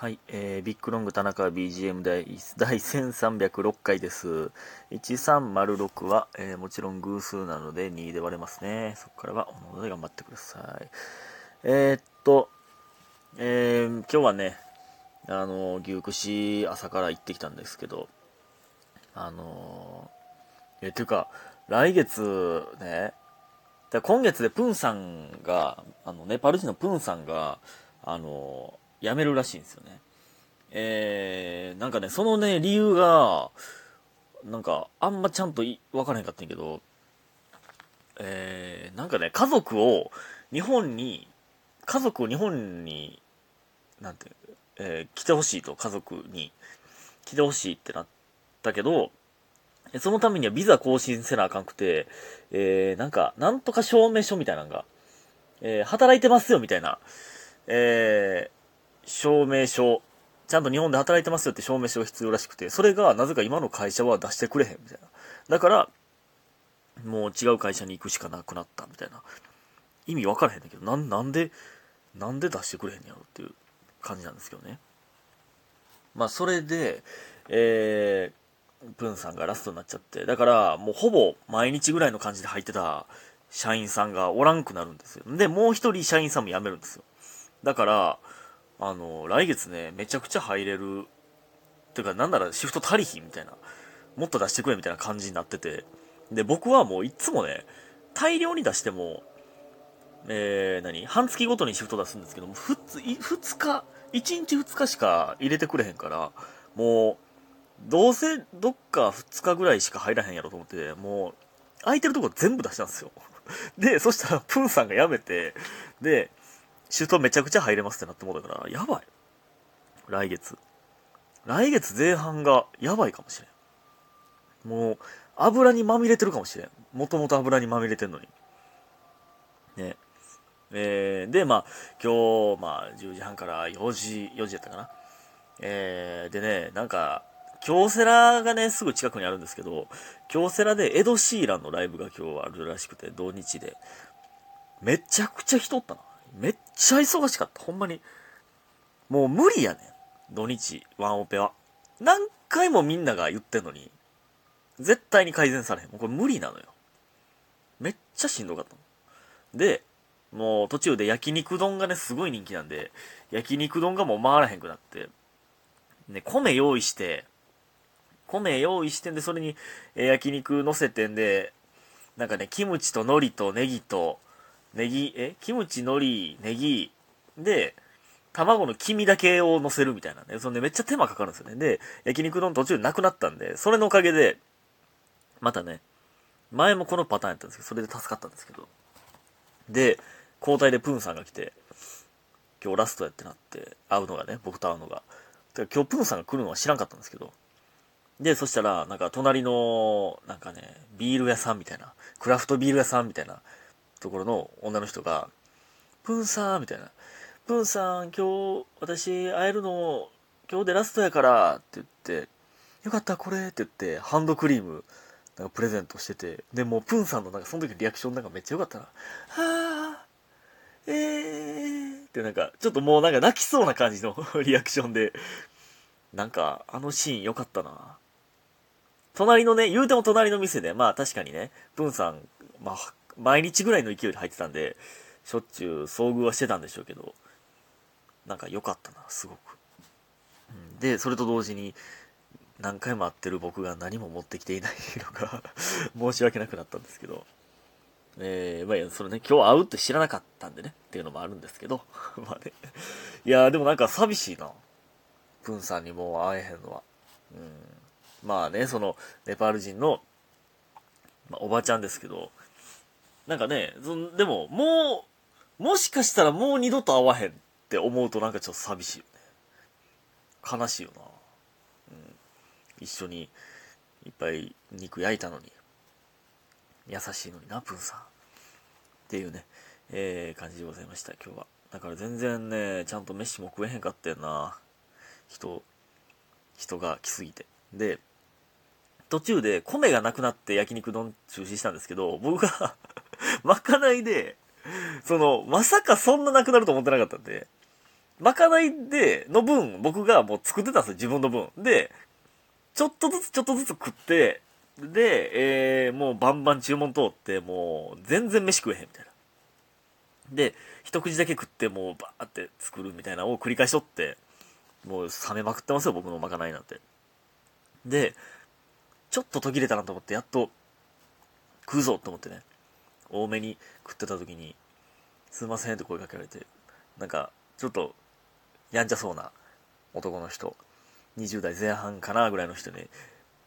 はい、えー、ビッグロング田中 BGM 第第1306回です。1306は、えーもちろん偶数なので2で割れますね。そこからはおので頑張ってください。えー、っと、えー今日はね、あの、牛串朝から行ってきたんですけど、あのー、えー、ていうか、来月ね、今月でプンさんが、あの、ネパル人のプンさんが、あの、辞めるらしいんですよね。えー、なんかね、そのね、理由が、なんか、あんまちゃんとい分からへんかったんやけど、えー、なんかね、家族を日本に、家族を日本に、なんて、えー来てほしいと、家族に来てほしいってなったけど、そのためにはビザ更新せなあかんくて、えー、なんか、なんとか証明書みたいなのが、えー働いてますよみたいな、えー証明書、ちゃんと日本で働いてますよって証明書が必要らしくて、それがなぜか今の会社は出してくれへんみたいな。だから、もう違う会社に行くしかなくなったみたいな。意味分からへんだけど、なんで、なんで出してくれへんやろっていう感じなんですけどね。まあ、それで、えー、プンさんがラストになっちゃって、だから、もうほぼ毎日ぐらいの感じで入ってた社員さんがおらんくなるんですよ。で、もう一人社員さんも辞めるんですよ。だから、あの、来月ね、めちゃくちゃ入れる、ていうか、なんならシフト足りひんみたいな、もっと出してくれみたいな感じになってて、で、僕はもういつもね、大量に出しても、えー、何半月ごとにシフト出すんですけども、ふつ、い二日、1日2日しか入れてくれへんから、もう、どうせどっか2日ぐらいしか入らへんやろと思って、もう、空いてるとこ全部出したんですよ。で、そしたら、プンさんが辞めて、で、シュートめちゃくちゃ入れますってなってもうたから、やばい。来月。来月前半がやばいかもしれん。もう、油にまみれてるかもしれん。もともと油にまみれてんのに。ね。えー、で、まあ、今日、まあ、10時半から4時、4時やったかな。えー、でね、なんか、京セラがね、すぐ近くにあるんですけど、京セラでエド・シーランのライブが今日あるらしくて、土日で。めちゃくちゃ人おったな。めっちゃ忙しかった。ほんまに。もう無理やねん。土日、ワンオペは。何回もみんなが言ってんのに、絶対に改善されへん。もうこれ無理なのよ。めっちゃしんどかったの。で、もう途中で焼肉丼がね、すごい人気なんで、焼肉丼がもう回らへんくなって、ね、米用意して、米用意してんで、それに、え焼肉乗せてんで、なんかね、キムチと海苔とネギと、ネギ、え？キムチ、海苔、ネギ、で、卵の黄身だけを乗せるみたいなね。そんでめっちゃ手間かかるんですよね。で、焼肉丼途中でなくなったんで、それのおかげで、またね、前もこのパターンやったんですけど、それで助かったんですけど。で、交代でプンさんが来て、今日ラストやってなって、会うのがね、僕と会うのが。てか今日プンさんが来るのは知らんかったんですけど。で、そしたら、なんか隣の、なんかね、ビール屋さんみたいな、クラフトビール屋さんみたいなところの女の人が、プンさんみたいな。プンさん、今日、私、会えるの、今日でラストやから、って言って、よかった、これって言って、ハンドクリーム、なんかプレゼントしてて、で、もうプンさんのなんかその時のリアクションなんかめっちゃよかったな。はぁ、えーってなんか、ちょっともうなんか泣きそうな感じの リアクションで、なんか、あのシーンよかったな。隣のね、言うても隣の店で、まあ確かにね、プンさん、まあ、毎日ぐらいの勢いで入ってたんで、しょっちゅう遭遇はしてたんでしょうけど、なんか良かったな、すごく。で、それと同時に、何回も会ってる僕が何も持ってきていないのが 申し訳なくなったんですけど、えー、まあ、それね、今日会うって知らなかったんでね、っていうのもあるんですけど、まあね。いやー、でもなんか寂しいな。プンさんにもう会えへんのは。うん。まあね、その、ネパール人の、まあ、おばちゃんですけど、なんかね、でも、もう、もしかしたらもう二度と会わへんって思うとなんかちょっと寂しいよね。悲しいよな。うん。一緒にいっぱい肉焼いたのに。優しいのにな、プンさん。っていうね、えー、感じでございました、今日は。だから全然ね、ちゃんと飯も食えへんかったよな。人、人が来すぎて。で、途中で米がなくなって焼肉丼中止したんですけど、僕がまかないで、その、まさかそんななくなると思ってなかったんで、まかないで、の分、僕がもう作ってたんですよ、自分の分。で、ちょっとずつちょっとずつ食って、で、えー、もうバンバン注文通って、もう全然飯食えへんみたいな。で、一口だけ食ってもうバーって作るみたいなのを繰り返しとって、もう冷めまくってますよ、僕のまかないなんて。で、ちょっと途切れたなと思って、やっと食うぞと思ってね、多めに食ってた時に、すいませんって声かけられて、なんか、ちょっと、やんちゃそうな男の人、20代前半かなぐらいの人に、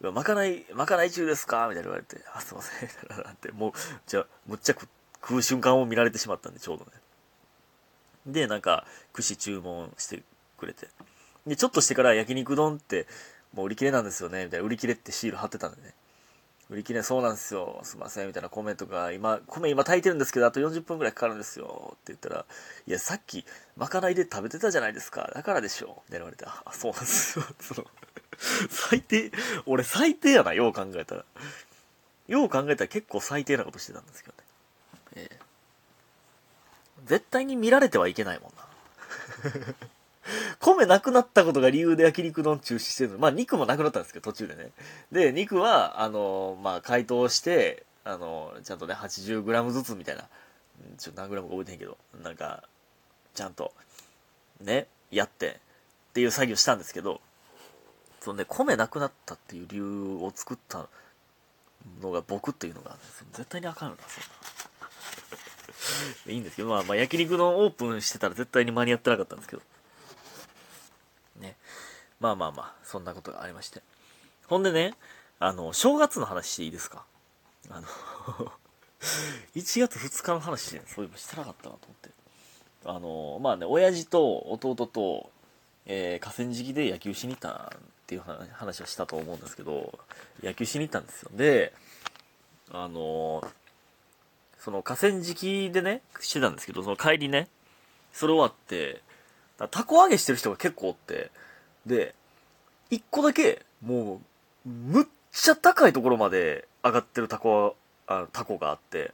まかない、まかない中ですか？みたいな言われて、あ、すいません、なんて、もう、じゃあ、むっちゃ食う瞬間を見られてしまったんで、ちょうどね。で、なんか、串注文してくれて。で、ちょっとしてから焼肉丼って、もう売り切れなんですよね、みたいな、売り切れってシール貼ってたんでね。売り切れそうなんですよ、すいません、みたいなコメントが、今、米今炊いてるんですけど、あと40分くらいかかるんですよ、って言ったら、いや、さっき、まかないで食べてたじゃないですか、だからでしょ、って言われて、あ、そうなんですよ、その、最低、俺最低やな、よう考えたら。よう考えたら結構最低なことしてたんですけどね。ええ絶対に見られてはいけないもんな。米なくなったことが理由で焼肉丼中止してるの。まあ肉もなくなったんですけど、途中でね。で、肉は、あの、まあ解凍して、あの、ちゃんとね、80g ずつみたいな。ちょっと何グラムか覚えてへんけど、なんか、ちゃんと、ね、やって、っていう作業したんですけど、そのね、米なくなったっていう理由を作ったのが僕っていうのが、絶対にあかんよな、そんな。いいんですけど、まあ、まあ、焼肉のオープンしてたら絶対に間に合ってなかったんですけど。まあまあまあ、そんなことがありまして。ほんでね、あの、正月の話していいですか？あの 1月2日の話で、そういえばしてなかったなと思って。あの、まあね、親父と弟と、えー、河川敷で野球しに行ったっていう話をしたと思うんですけど、野球しに行ったんですよ。で、あのその河川敷でね、してたんですけど、その帰りね、それ終わって、たこ揚げしてる人が結構おって、で、一個だけ、もう、むっちゃ高いところまで上がってるタコ、あのタコがあって、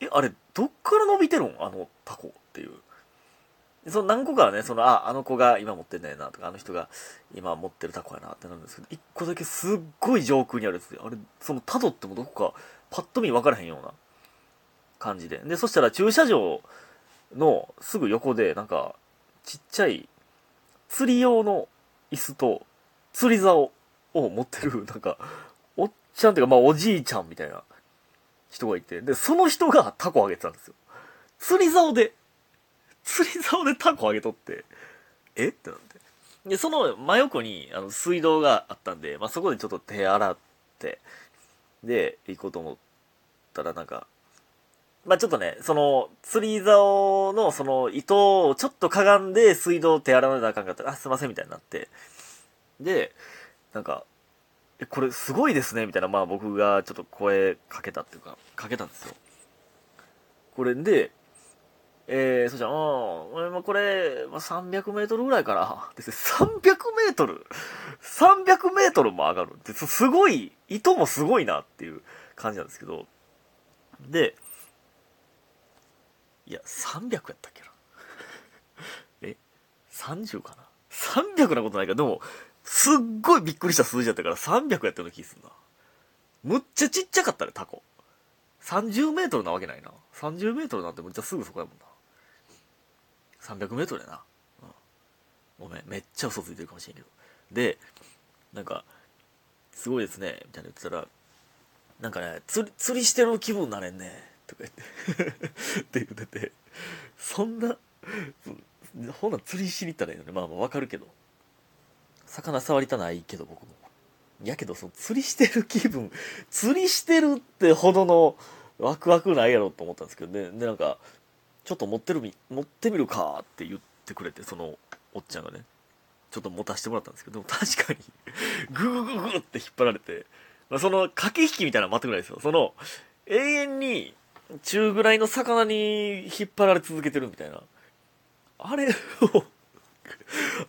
え、あれ、どっから伸びてるん？あのタコっていう。その何個かはね、その、あ、あの子が今持ってんだよなとか、あの人が今持ってるタコやなってなるんですけど、一個だけすっごい上空にあるやつで、あれ、その、たどってもどこか、パッと見分からへんような感じで。で、そしたら駐車場のすぐ横で、なんか、ちっちゃい、釣り用の椅子と、釣り竿を持ってる、なんか、おっちゃんっていうか、まあおじいちゃんみたいな人がいて、で、その人がタコあげてたんですよ。釣り竿で、釣り竿でタコあげとって、え？ってなって。で、その真横にあの水道があったんで、まあ、そこでちょっと手洗って、で、行こうと思ったらなんか、まあ、ちょっとね、その、釣り竿のその糸をちょっとかがんで水道を手洗わなあかんかった。ら、あ、すいませんみたいになって、で、なんか、え、これすごいですねみたいな、まあ僕がちょっと声かけたっていうか、かけたんですよ。これで、えー、そしたら、うん、俺もこれ、まあ、300メートルぐらいから、です300メートル ?300 メートルも上がる。って、すごい、糸もすごいなっていう感じなんですけど、で、いや、300やったっけな。え ?30 かな ?300 なことないか？でも、すっごいびっくりした数字やったから300やったような気すんな。むっちゃちっちゃかったね、タコ。30メートルなわけないな。30メートルなんてむっちゃすぐそこやもんな。300メートルやな。うん。ごめん、めっちゃ嘘ついてるかもしれんけど。で、なんか、すごいですね、みたいな言ってたら、なんかね、釣り、釣りしてる気分になれんね、とか言って って言ってて、そんな、ほんな釣りしに行ったらいいのね。まあまあわかるけど。魚触りたないけど僕も。やけど、その釣りしてる気分、釣りしてるってほどのワクワクないやろと思ったんですけどね。で、なんか、ちょっと持ってるみ、持ってみるかって言ってくれて、そのおっちゃんがね、ちょっと持たせてもらったんですけど、でも確かにググググって引っ張られて、まあ、その駆け引きみたいなの待ってくらいですよ。その、永遠に中ぐらいの魚に引っ張られ続けてるみたいな。あれを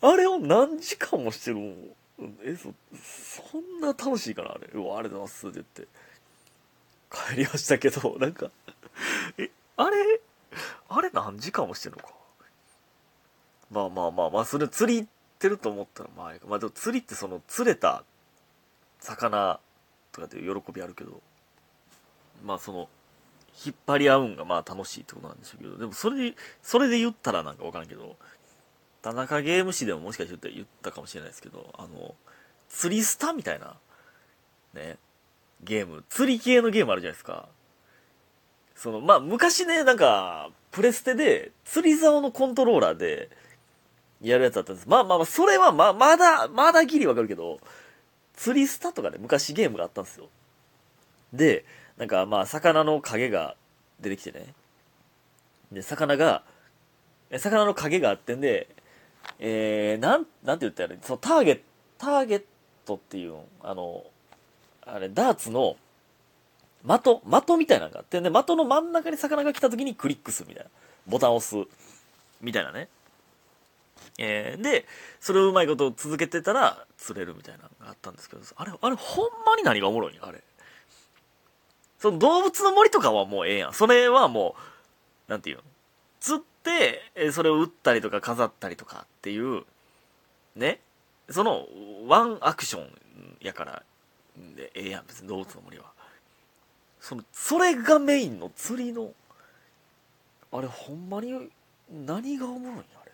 あれを何時間もしてるえ、そ、そんな楽しいかなあれ？うわ、あれだなすって言って。帰りましたけど、なんかえ、あれ？あれ何時間もしてるのか？まあまあまあまあ、それ釣り行ってると思ったら、まあ、まあでも釣りってその釣れた魚とかって喜びあるけど、まあその、引っ張り合うんがまあ楽しいってことなんでしょうけど、でもそれで、それで言ったらなんかわからんけど、田中ゲーム誌でももしかして言ったかもしれないですけど、あの、釣りスタみたいな、ね、ゲーム、釣り系のゲームあるじゃないですか。その、まあ、昔ね、なんか、プレステで、釣り竿のコントローラーで、やるやつだったんです。まあまあまあ、それはま、まだ、まだギリわかるけど、釣りスタとかで昔ゲームがあったんですよ。で、なんかまあ、魚の影が出てきてね。で、魚が、魚の影があってんで、えー、なん、なんて言ったらそのターゲット、ターゲットっていうの、あの、あれ、ダーツの、的、的みたいなのがあって、で、的の真ん中に魚が来た時にクリックするみたいな。ボタンを押す。みたいなね。えー、で、それをうまいこと続けてたら釣れるみたいなのがあったんですけど、あれ、あれ、ほんまに何がおもろいんあれ。その動物の森とかはもうええやん。それはもう、なんていうの？釣って、えそれを売ったりとか飾ったりとかっていう、ね？その、ワンアクションやから、ええやん、別に動物の森は。その、それがメインの釣りの、あれ、ほんまに、何がおもろいん、あれ。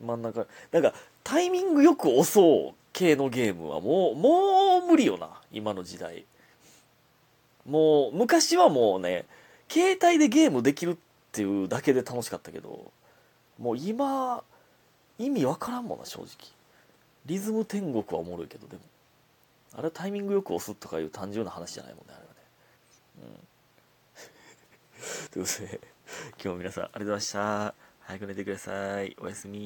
真ん中、なんか、タイミングよく押そう系のゲームはもう、もう無理よな、今の時代。もう、昔はもうね、携帯でゲームできるっていうだけで楽しかったけど、もう今、意味わからんもんな、正直。リズム天国はおもろいけど、でも。あれはタイミングよく押すとかいう単純な話じゃないもんね、あれはね。うん。ということで、今日も皆さんありがとうございました。早く寝てください。おやすみ